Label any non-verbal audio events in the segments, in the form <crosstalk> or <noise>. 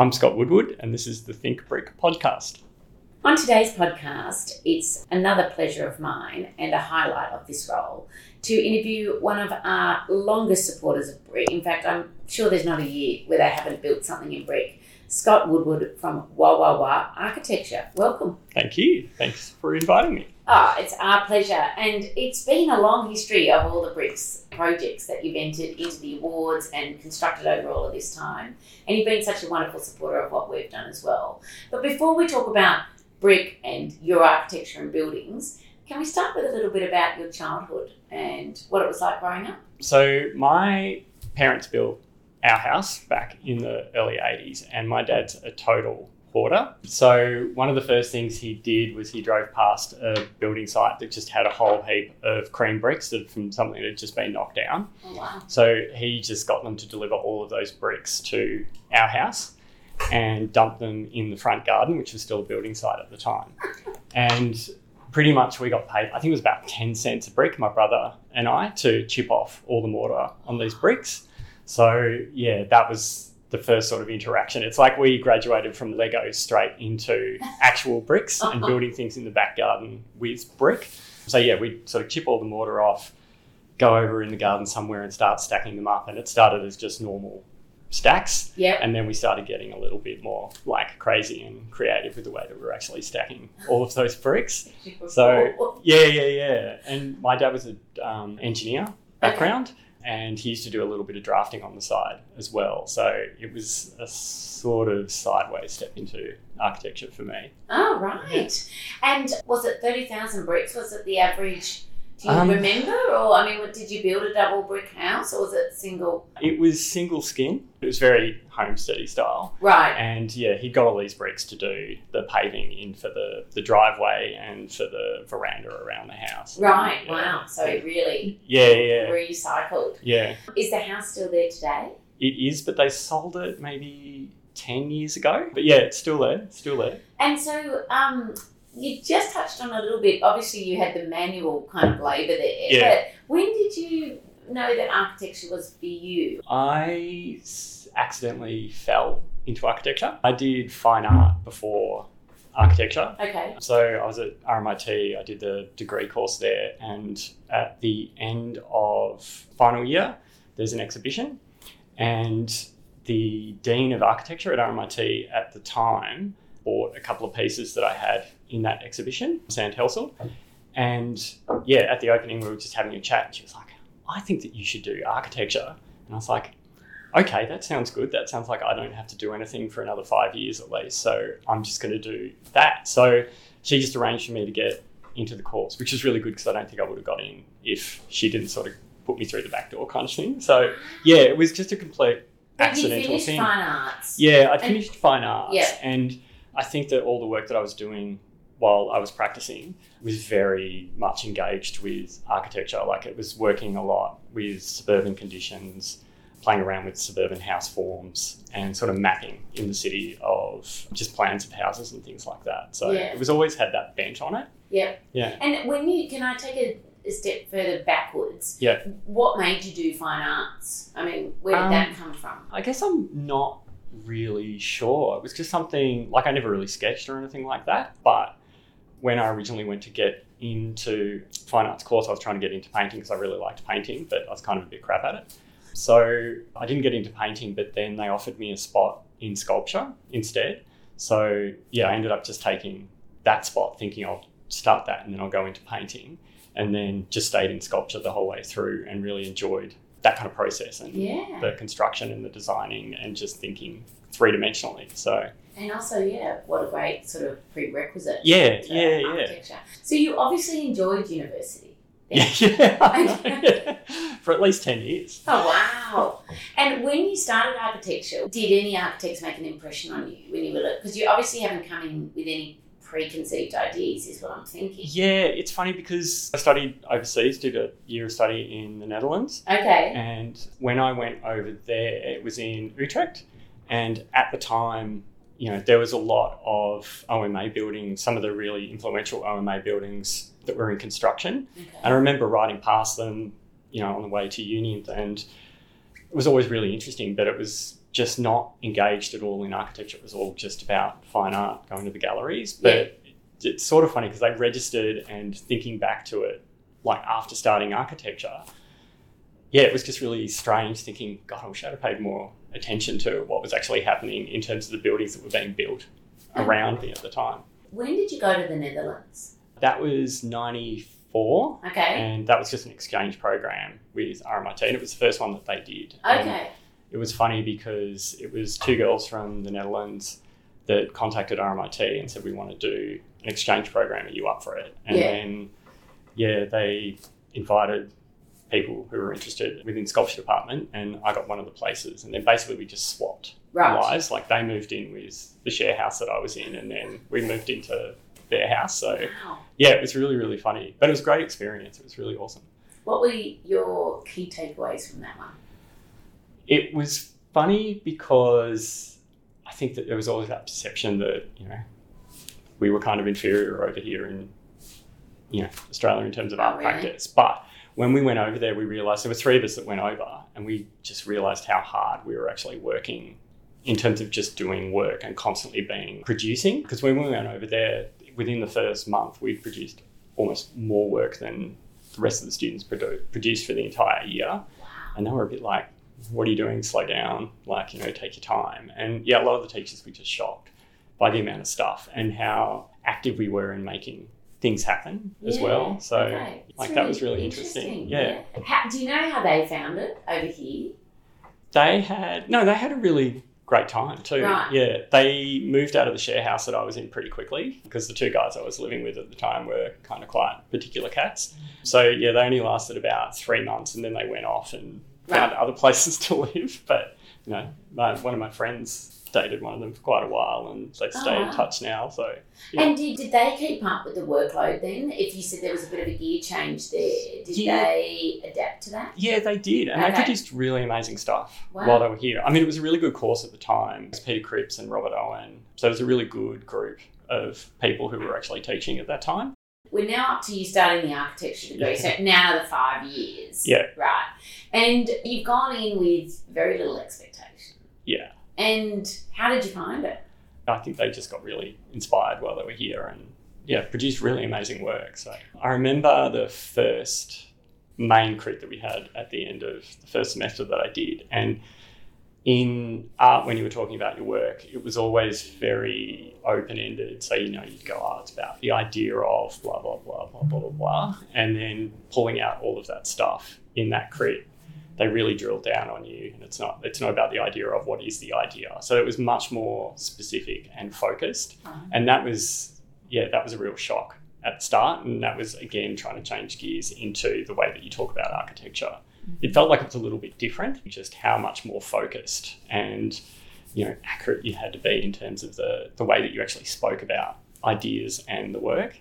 I'm Scott Woodward, and this is the Think Brick podcast. On today's podcast, it's another pleasure of mine and a highlight of this role to interview one of our longest supporters of brick. In fact, I'm sure there's not a year where they haven't built something in brick. Scott Woodward from WOWOWA Architecture. Welcome. Thank you. Thanks for inviting me. Ah, it's our pleasure. And it's been a long history of all the bricks projects that you've entered into the awards and constructed over all of this time. And you've been such a wonderful supporter of what we've done as well. But before we talk about brick and your architecture and buildings, can we start with a little bit about your childhood and what it was like growing up? So, my parents built our house back in the early 80s, and my dad's a total hoarder. So, one of the first things he did was he drove past a building site that just had a whole heap of cream bricks that from something that had just been knocked down. Oh, wow. So, he just got them to deliver all of those bricks to our house and dump them in the front garden, which was still a building site at the time. And pretty much we got paid, I think it was about 10 cents a brick, my brother and I, to chip off all the mortar on these bricks. So, yeah, that was the first sort of interaction. It's like we graduated from Lego straight into <laughs> actual bricks and <laughs> building things in the back garden with brick. So, yeah, we sort of chip all the mortar off, go over in the garden somewhere and start stacking them up. And it started as just normal stacks. Yep. And then we started getting a little bit more like crazy and creative with the way that we were actually stacking all of those bricks. <laughs> So yeah, yeah, yeah. And my dad was an um, engineer background, and he used to do a little bit of drafting on the side as well. So it was a sort of sideways step into architecture for me. Oh, right. And was it 30,000 bricks? Was it the average? Do you Um, remember? Or, I mean, did you build a double brick house or was it single? It was single skin. It was very homesteady style. Right. And yeah, he got all these bricks to do the paving in for the, the driveway and for the veranda around the house. Right. Yeah. Wow. So it really Yeah, yeah, recycled. yeah. Is the house still there today? It is, but they sold it maybe 10 years ago. But yeah, it's still there, still there. And so, um, you just touched on a little bit. Obviously, you had the manual kind of labour there. Yeah. But when did you know that architecture was for you? I accidentally fell into architecture. I did fine art before architecture. Okay. So I was at RMIT, I did the degree course there, and at the end of final year, there's an exhibition, and the dean of architecture at RMIT at the time bought a couple of pieces that I had in that exhibition, Sand Helsel. And yeah, at the opening, we were just having a chat, and she was like, I think that you should do architecture. And I was like, okay, that sounds good. That sounds like I don't have to do anything for another five years at least. So I'm just going to do that. So she just arranged for me to get into the course, which is really good because I don't think I would have got in if she didn't sort of put me through the back door kind of thing. So yeah, it was just a complete But you accidental finished thing. fine arts. Yeah, I'd And- finished fine arts, Yeah. and I think that all the work that I was doing while I was practicing was very much engaged with architecture. Like it was working a lot with suburban conditions, playing around with suburban house forms, and sort of mapping in the city of just plans of houses and things like that. So Yeah. it was always had that bent on it. Yeah. Yeah. And when you can I take a, a step further backwards? Yeah. What made you do fine arts? I mean, where did Um, that come from? I guess I'm not really sure. It was just something like I never really sketched or anything like that. But when I originally went to get into fine arts course, I was trying to get into painting because I really liked painting, but I was kind of a bit crap at it. So I didn't get into painting, but then they offered me a spot in sculpture instead. So yeah, I ended up just taking that spot, thinking I'll start that and then I'll go into painting, and then just stayed in sculpture the whole way through and really enjoyed that kind of process and Yeah. the construction and the designing and just thinking three dimensionally. So And also, yeah, what a great sort of prerequisite. yeah, to yeah, yeah. So you obviously enjoyed university. <laughs> Yeah, yeah. <laughs> yeah. <laughs> For at least 10 years. Oh, wow. And when you started architecture, did any architects make an impression on you when you were, looking? because you obviously haven't come in with any preconceived ideas, is what I'm thinking. Yeah, it's funny because I studied overseas, did a year of study in the Netherlands. Okay. And when I went over there, it was in Utrecht. And at the time, you know, there was a lot of OMA buildings, some of the really influential OMA buildings that were in construction. okay. And I remember riding past them, you know, on the way to uni, and it was always really interesting, but it was just not engaged at all in architecture. It was all just about fine art, going to the galleries. But it's sort of funny because I registered and thinking back to it, like after starting architecture, yeah, it was just really strange thinking, God, I wish I'd have paid more attention to what was actually happening in terms of the buildings that were being built around me at the time. When did you go to the Netherlands? That was 94. Okay. and that was just an exchange program with RMIT, and it was the first one that they did. And Okay. It was funny because it was two girls from the Netherlands that contacted RMIT and said, "We want to do an exchange program. Are you up for it?" And Yeah. then, yeah, they invited people who were interested within sculpture department, and I got one of the places. And then basically we just swapped Right. lives. Like they moved in with the share house that I was in, and then we moved into their house. So Wow. yeah, it was really, really funny. But it was a great experience. It was really awesome. What were your key takeaways from that one? It was funny because I think that there was always that perception that, you know, we were kind of inferior over here in, you know, Australia in terms of Oh, art really? practice. But when we went over there, we realized there were three of us that went over and we just realized how hard we were actually working in terms of just doing work and constantly being producing. Because when we went over there, within the first month, we produced almost more work than the rest of the students produ- produced for the entire year. Wow. And they were a bit like, what are you doing? Slow down. Like, you know, take your time. And yeah, a lot of the teachers were just shocked by the amount of stuff and how active we were in making things happen as Yeah, well. So, okay. Like, that was really interesting. Yeah. How, do you know how they found it over here? They had, no, they had a really great time too. Right. Yeah. They moved out of the share house that I was in pretty quickly because the two guys I was living with at the time were kind of quite particular cats. So, yeah, they only lasted about three months and then they went off and found other places <laughs> to live. But, you know, my, one of my friends dated one of them for quite a while and they stay Oh, in ah. touch now. So, Yeah. And did, did they keep up with the workload then? If you said there was a bit of a gear change there, did Yeah. they adapt to that? Yeah, they did, and Okay. they produced really amazing stuff Wow. while they were here. I mean, it was a really good course at the time. It was Peter Cripps and Robert Owen, so it was a really good group of people who were actually teaching at that time. We're now up to you starting the architecture degree, so now the five years. Yeah. Right. And you've gone in with very little expectation. Yeah, And how did you find it? I think they just got really inspired while they were here, and yeah, produced really amazing work. So I remember the first main crit that we had at the end of the first semester that I did, and in art when you were talking about your work it was always very open-ended. So you know you'd go oh it's about the idea of blah blah blah blah blah blah blah and then pulling out all of that stuff in that crit they really drill down on you and it's not it's not about the idea of what is the idea. So it was much more specific and focused uh-huh. and that was yeah that was a real shock at the start and that was again trying to change gears into the way that you talk about architecture it felt like it was a little bit different, just how much more focused and you know accurate you had to be in terms of the the way that you actually spoke about ideas and the work.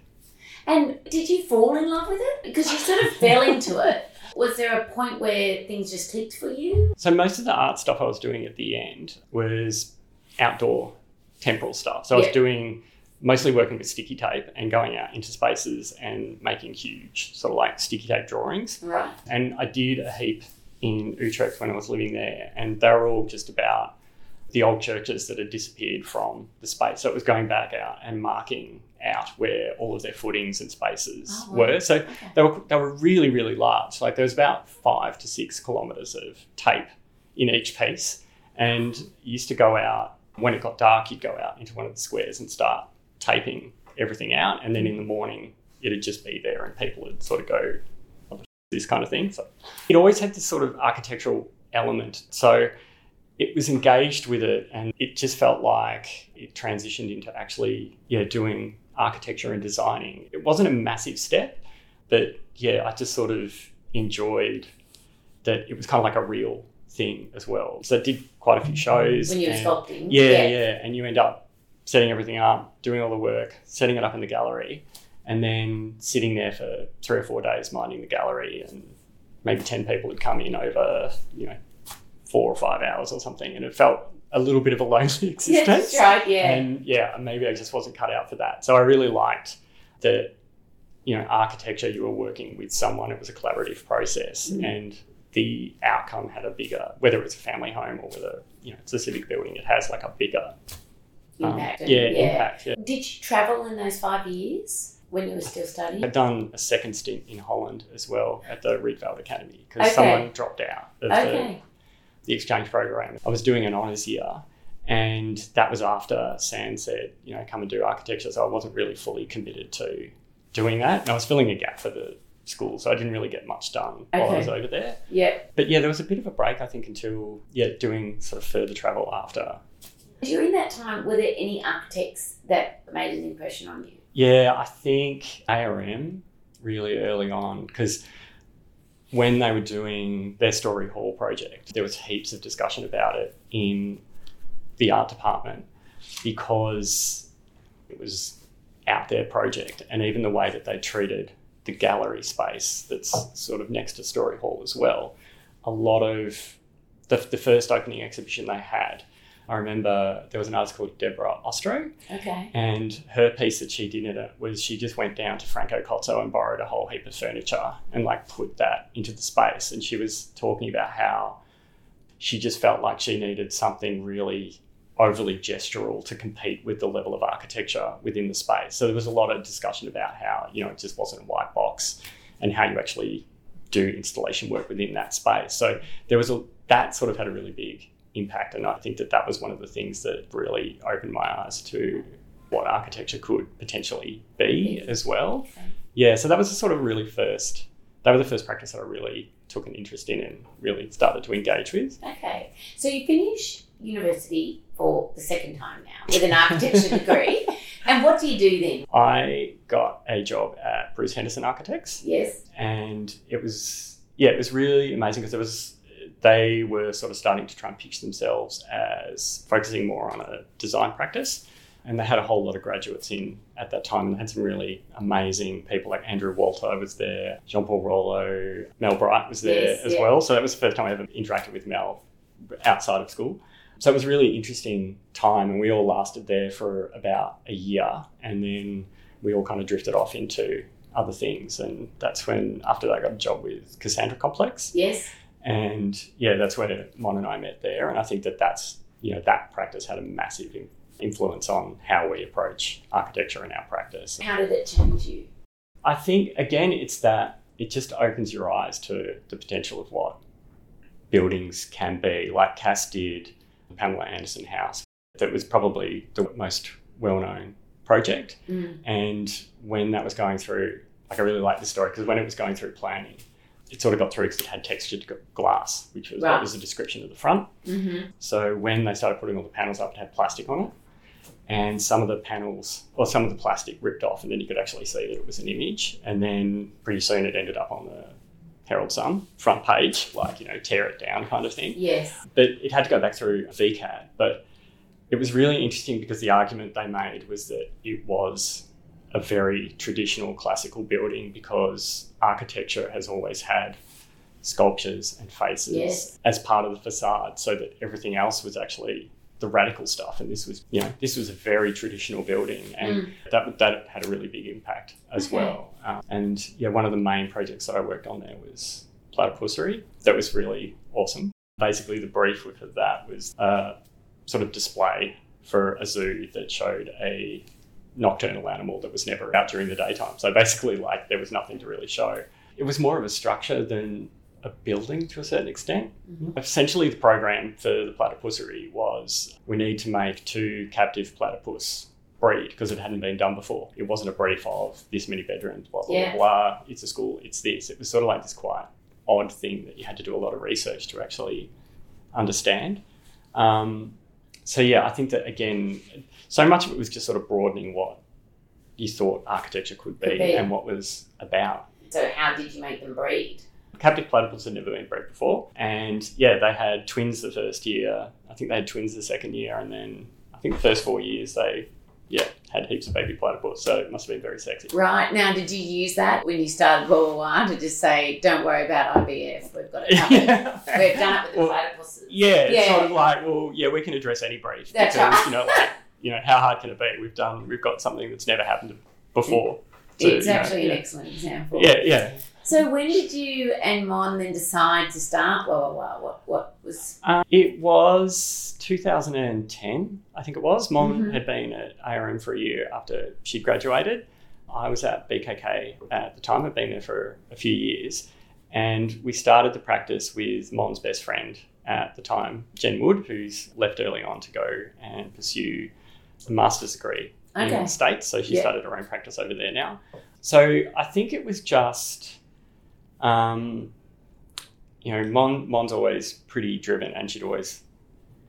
And did you fall in love with it? Because you sort of fell into it. Was there a point where things just clicked for you? So most of the art stuff I was doing at the end was outdoor temporal stuff. So I was doing mostly working with sticky tape and going out into spaces and making huge sort of like sticky tape drawings. Right. And I did a heap in Utrecht when I was living there, and they were all just about the old churches that had disappeared from the space. So it was going back out and marking out where all of their footings and spaces Oh, wow. were. So Okay. they were they were really really large. Like there was about five to six kilometers of tape in each piece, and you used to go out when it got dark. You'd go out into one of the squares and start taping everything out, and then in the morning it'd just be there, and people would sort of go oh, this kind of thing. So it always had this sort of architectural element. So it was engaged with it and it just felt like it transitioned into actually yeah doing architecture and designing. It wasn't a massive step, but yeah, I just sort of enjoyed that it was kind of like a real thing as well. So I did quite a few shows. When you were sculpting. yeah, yeah, and you end up setting everything up, doing all the work, setting it up in the gallery, and then sitting there for three or four days minding the gallery, and maybe ten people would come in over, you know, four or five hours or something, and it felt a little bit of a lonely <laughs> existence. that's right. Yeah. And yeah, maybe I just wasn't cut out for that. So I really liked that, you know, architecture, you were working with someone, it was a collaborative process. Mm. And the outcome had a bigger, whether it's a family home or whether, you know, it's a civic building, it has like a bigger um, impact. yeah, impact. Yeah. Did you travel in those five years when you were still studying? I'd done a second stint in Holland as well at the Rietveld Academy because Okay. someone dropped out of the Okay. the exchange program. I was doing an honours year, and that was after San said, you know, come and do architecture. So I wasn't really fully committed to doing that. And I was filling a gap for the school, so I didn't really get much done while I was over there. Yeah. But yeah, there was a bit of a break, I think, until yeah, doing sort of further travel after. During that time, were there any architects that made an impression on you? Yeah, I think ARM really early on because when they were doing their Storey Hall project, there was heaps of discussion about it in the art department because it was out there project and even the way that they treated the gallery space that's sort of next to Storey Hall as well. A lot of the, the first opening exhibition they had, I remember there was an artist called Deborah Ostro Okay. and her piece that she did in it was she just went down to Franco Cozzo and borrowed a whole heap of furniture and like put that into the space. And she was talking about how she just felt like she needed something really overly gestural to compete with the level of architecture within the space. So there was a lot of discussion about how, you know, it just wasn't a white box and how you actually do installation work within that space. So there was a that sort of had a really big impact and I think that that was one of the things that really opened my eyes to what architecture could potentially be as well. Yeah, so that was the sort of really first that was the first practice that I really took an interest in and really started to engage with. Okay. So you finish university for the second time now with an architecture <laughs> degree. And what do you do then? I got a job at Bruce Henderson Architects Yes. and it was yeah, it was really amazing because it was they were sort of starting to try and pitch themselves as focusing more on a design practice. And they had a whole lot of graduates in at that time and they had some really amazing people like Andrew Walter was there, Jean Paul Rollo, Mel Bright was there Yes, as yeah. well. So that was the first time I ever interacted with Mel outside of school. So it was a really interesting time and we all lasted there for about a year and then we all kind of drifted off into other things. And that's when, after that, I got a job with Cassandra Complex. Yes. And yeah, that's where Mon and I met there. And I think that that's, you know, that practice had a massive influence on how we approach architecture in our practice. How did it change you? I think, again, it's that it just opens your eyes to the potential of what buildings can be. Like Cass did the Pamela Anderson House, that was probably the most well known project. Mm. And when that was going through, like I really like the story because when it was going through planning, it sort of got through because it had textured glass, which was Right. that was a description of the front. Mm-hmm. So when they started putting all the panels up, it had plastic on it, and some of the panels, or some of the plastic ripped off, and then you could actually see that it was an image. And then pretty soon it ended up on the Herald Sun front page, like you know, tear it down kind of thing Yes. but it had to go back through VCAT. But it was really interesting because the argument they made was that it was a very traditional classical building because architecture has always had sculptures and faces Yes. as part of the facade so that everything else was actually the radical stuff and this was you know this was a very traditional building and Mm. that that had a really big impact as Okay. well um, and yeah one of the main projects that I worked on there was Platypusary that was really awesome basically the brief of that was a sort of display for a zoo that showed a nocturnal animal that was never out during the daytime. So basically, like there was nothing to really show. It was more of a structure than a building to a certain extent. Mhm. Essentially, the program for the Platypusary was we need to make two captive platypus breed because it hadn't been done before. It wasn't a brief of this many bedrooms, blah, blah, Yeah. blah, blah. It's a school, it's this. It was sort of like this quite odd thing that you had to do a lot of research to actually understand. Um, so yeah, I think that again, so much of it was just sort of broadening what you thought architecture could be, Could be. and what was about. So how did you make them breed? Captive platypus had never been bred before, and yeah, they had twins the first year. I think they had twins the second year, and then I think the first four years they yeah had heaps of baby platypus. So it must have been very sexy. Right now, did you use that when you started WOWOWA to just say, "Don't worry about IVF, we've got it covered. <laughs> yeah. We've done it with the Well, platypuses." Yeah, it's Yeah. sort of like, well, yeah, we can address any breed That's because right. you know, like, you know, how hard can it be? We've done, we've got something that's never happened before. So, it's you know, actually an yeah. excellent example. Yeah, yeah. So when did you and Mon then decide to start WOWOWA? What what was Uh, it was 2010, I think it was. Mon Mhm. had been at ARM for a year after she'd graduated. I was at BKK at the time, I'd been there for a few years. And we started the practice with Mon's best friend at the time, Jen Wood, who's left early on to go and pursue a master's degree in the States. So she Yeah. started her own practice over there now. So I think it was just, um, you know, Mon, Mon's always pretty driven and she'd always,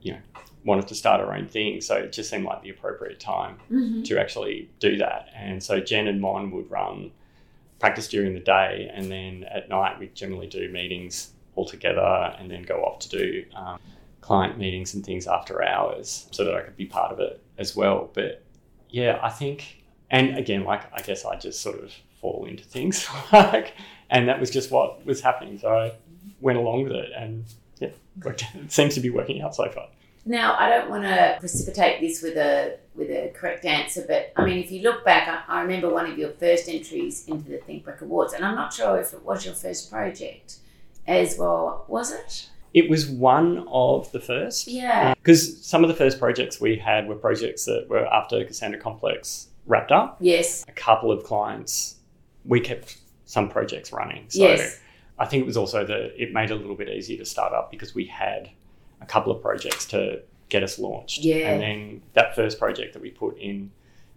you know, wanted to start her own thing. So it just seemed like the appropriate time hmm to actually do that. And so Jen and Mon would run practice during the day, and then at night we generally do meetings all together, and then go off to do um, client meetings and things after hours, so that I could be part of it as well. But yeah, I think, and again, like I guess I just sort of fall into things, <laughs> like, and that was just what was happening. So I went along with it, and yeah, worked, it <laughs> seems to be working out so far. Now I don't want to precipitate this with a with a correct answer, but I mean, if you look back, I, I remember one of your first entries into the Think Brick Awards, and I'm not sure if it was your first project as well. Was it? It was one of the first. Yeah. Uh, because some of the first projects we had were projects that were after Cassandra Complex wrapped up. Yes. A couple of clients, we kept some projects running. So yes. I think it was also that it made it a little bit easier to start up because we had a couple of projects to get us launched. Yeah. And then that first project that we put in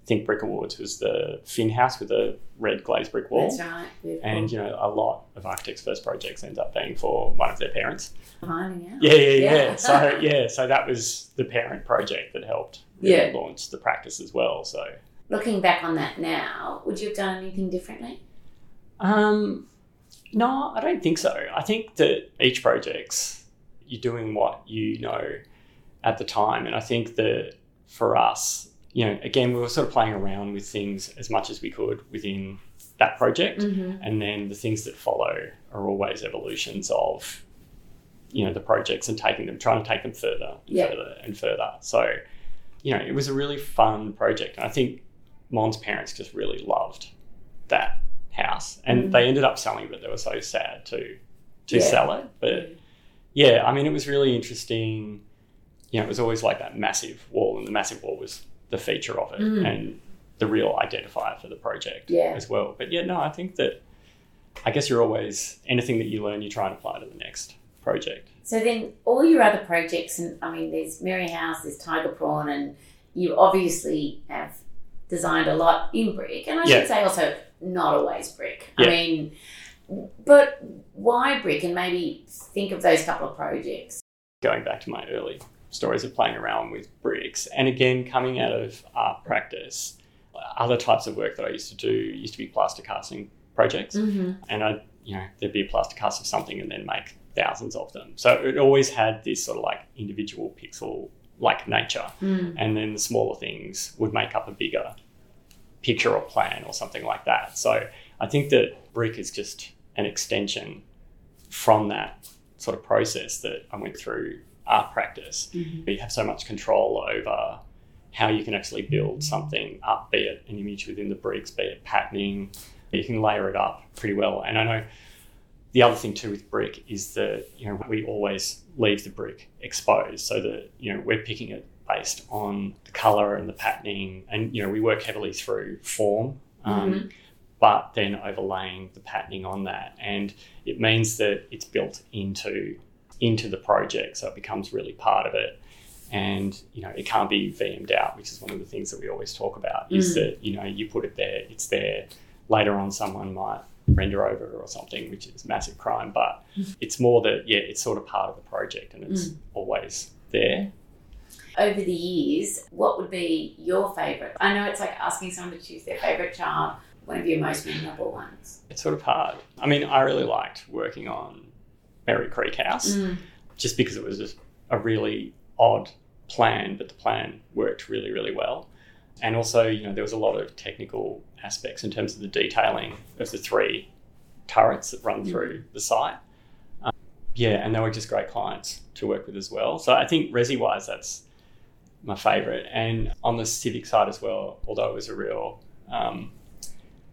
Think Brick Awards was the Finn House with a red glazed brick wall. That's right. Beautiful. And you know, a lot of architects' first projects end up being for one of their parents. finding out. Yeah, yeah, yeah. Yeah. so yeah, so that was the parent project that helped really Yeah. launch the practice as well. So Looking back on that now, would you have done anything differently? um, no, I don't think so. I think that each project's you're doing what you know at the time, and I think that for us, you know, again, we were sort of playing around with things as much as we could within that project. Mm-hmm. and then the things that follow are always evolutions of you know the projects and taking them trying to take them further and Yeah. further and further so you know it was a really fun project and i think mon's parents just really loved that house and Mhm. they ended up selling but they were so sad to to Yeah. sell it but yeah i mean it was really interesting you know it was always like that massive wall and the massive wall was the feature of it Mm. and the real identifier for the project Yeah. as well but yeah no i think that i guess you're always anything that you learn you try and apply to the next project So then, all your other projects, and I mean, there's Merri House, there's Tiger Prawn, and you obviously have designed a lot in brick, and I Yeah. should say also not always brick. Yeah. I mean, but why brick? And maybe think of those couple of projects. going back to my early stories of playing around with bricks and again coming out of art practice other types of work that i used to do used to be plaster casting projects Mm-hmm. and I, you know, there'd be a plaster cast of something and then make thousands of them. So it always had this sort of like individual pixel like nature, Mm. and then the smaller things would make up a bigger picture or plan or something like that. So I think that brick is just an extension from that sort of process that I went through art practice. Mhm. You have so much control over how you can actually build something up, be it an image within the bricks, be it patterning. You can layer it up pretty well. And I know the other thing too with brick is that you know we always leave the brick exposed so that you know we're picking it based on the color and the patterning, and you know we work heavily through form. Um, But then overlaying the patterning on that, and it means that it's built into into the project, so it becomes really part of it and you know it can't be VM'd out, which is one of the things that we always talk about. Is Mm. that you know you put it there, it's there. Later on, someone might render over or something, which is massive crime. But it's more that yeah, it's sort of part of the project and it's always there. Over the years, what would be your favourite? I know it's like asking someone to choose their favourite child, one of your most memorable ones? It's sort of hard. I mean, I really liked working on Merri Creek House Mm. just because it was just a really odd plan, but the plan worked really, really well. And also, you know, there was a lot of technical aspects in terms of the detailing of the three turrets that run Mm. through the site. Um, yeah, and they were just great clients to work with as well. So I think resi wise, that's my favourite. And on the civic side as well, although it was a real um,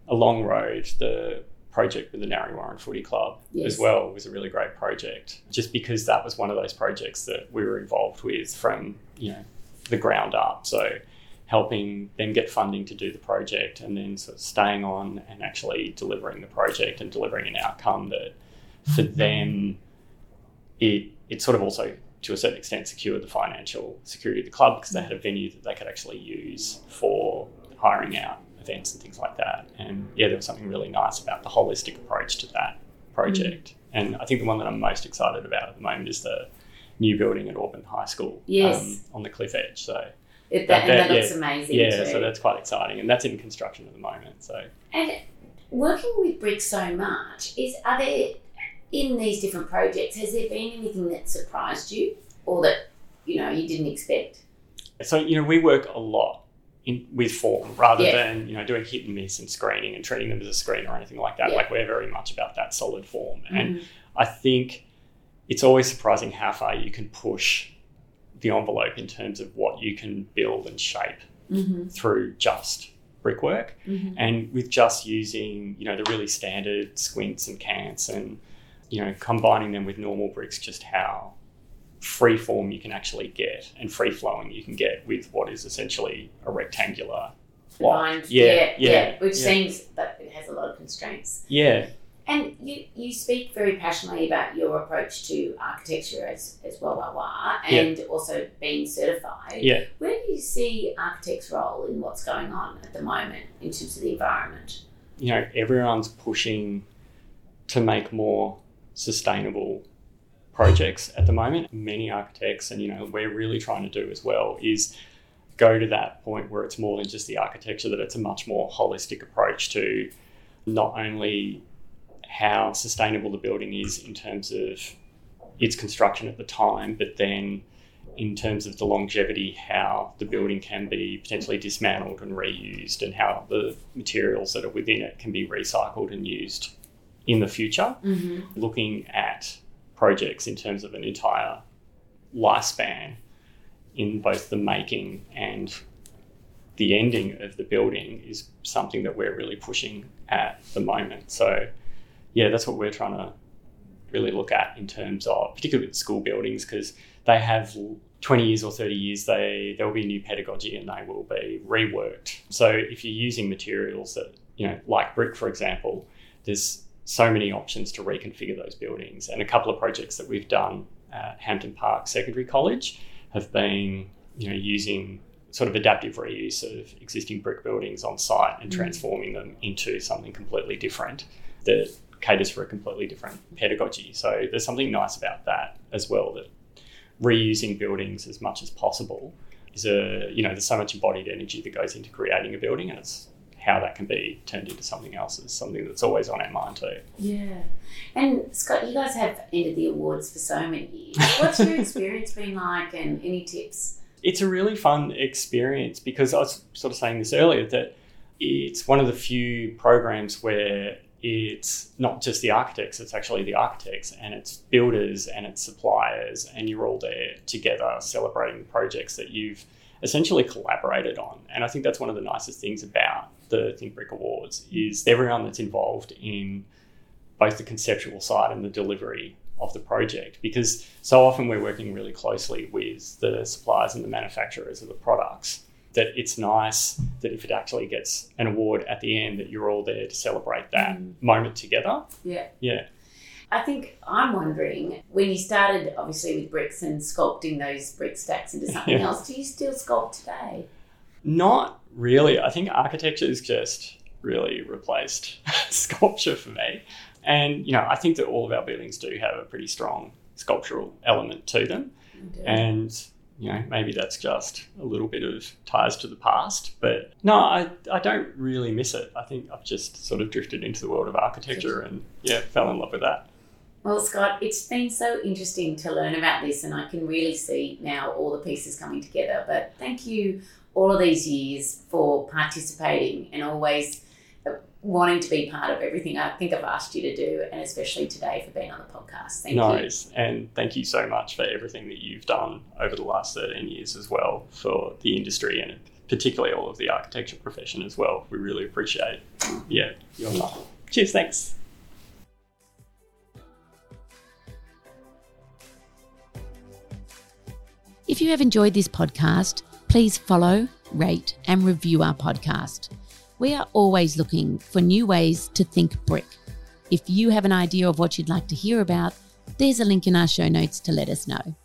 a long road, the project with the Narre Warren Footy Club Yes. as well was a really great project. Just because that was one of those projects that we were involved with from you know the ground up. So helping them get funding to do the project and then sort of staying on and actually delivering the project and delivering an outcome that for them it it sort of also to a certain extent secured the financial security of the club because they had a venue that they could actually use for hiring out events and things like that. And yeah, there was something really nice about the holistic approach to that project. And I think the one that I'm most excited about at the moment is the new building at Auburn High School um, on the cliff edge. So It, that, That- and that that- looks amazing yeah, too. so that's quite exciting, and that's in construction at the moment. So And working with bricks so much, is are there in these different projects, has there been anything that surprised you or that you know you didn't expect? So you know, we work a lot in, with form rather Yeah. than you know doing hit and miss and screening and treating them as a screen or anything like that. Yeah. Like we're very much about that solid form, and Mhm. I think it's always surprising how far you can push the envelope in terms of what you can build and shape Mhm. through just brickwork, Mhm. and with just using you know the really standard squints and cants and you know combining them with normal bricks, just how free form you can actually get and free flowing you can get with what is essentially a rectangular block. Defined- Yeah, yeah, yeah, which yeah. seems that it has a lot of constraints. Yeah, And you, you speak very passionately about your approach to architecture as, as well, WOWOWA, and also being certified. yeah. Where do you see architects' role in what's going on at the moment in terms of the environment? you know, everyone's pushing to make more sustainable projects at the moment. Many architects, and you know, we're really trying to do as well, is go to that point where it's more than just the architecture, that it's a much more holistic approach to not only how sustainable the building is in terms of its construction at the time, but then in terms of the longevity, how the building can be potentially dismantled and reused, and how the materials that are within it can be recycled and used in the future. Mm-hmm. Looking at projects in terms of an entire lifespan in both the making and the ending of the building is something that we're really pushing at the moment. So, yeah, that's what we're trying to really look at in terms of, particularly with school buildings, because they have 20 years or 30 years, they there will be new pedagogy and they will be reworked. So, if you're using materials that, you know, like brick, for example, there's so many options to reconfigure those buildings. And a couple of projects that we've done at Hampton Park Secondary College have been, you know, using sort of adaptive reuse of existing brick buildings on site and Mm. transforming them into something completely different that caters for a completely different pedagogy. So there's something nice about that as well that reusing buildings as much as possible is a you know there's so much embodied energy that goes into creating a building and it's how that can be turned into something else is something that's always on our mind too. Yeah. And Scott, you guys have ended the awards for so many years. What's your experience been like and any tips? It's a really fun experience because I was sort of saying this earlier that it's one of the few programs where it's not just the architects, it's actually the architects and it's builders and it's suppliers, and you're all there together celebrating the projects that you've essentially collaborated on. And I think that's one of the nicest things about the Think Brick Awards is everyone that's involved in both the conceptual side and the delivery of the project because so often we're working really closely with the suppliers and the manufacturers of the products that it's nice that if it actually gets an award at the end that you're all there to celebrate that Mm. moment together Yeah. yeah I think I'm wondering when you started, obviously, with bricks and sculpting those brick stacks into something Yeah. else, do you still sculpt today? not really i think architecture has just really replaced <laughs> sculpture for me and you know i think that all of our buildings do have a pretty strong sculptural element to them and you know, maybe that's just a little bit of ties to the past. But no, I, I don't really miss it. I think I've just sort of drifted into the world of architecture and yeah, fell in love with that. Well, Scott, it's been so interesting to learn about this, and I can really see now all the pieces coming together. But thank you all of these years for participating and always uh, wanting to be part of everything I think I've asked you to do, and especially today for being on the podcast. Thank no you. And thank you so much for everything that you've done over the last 13 years as well for the industry and particularly all of the architecture profession as well. We really appreciate. Yeah, you're not. Cheers, thanks. If you have enjoyed this podcast, please follow, rate, and review our podcast. We are always looking for new ways to think brick. If you have an idea of what you'd like to hear about, there's a link in our show notes to let us know.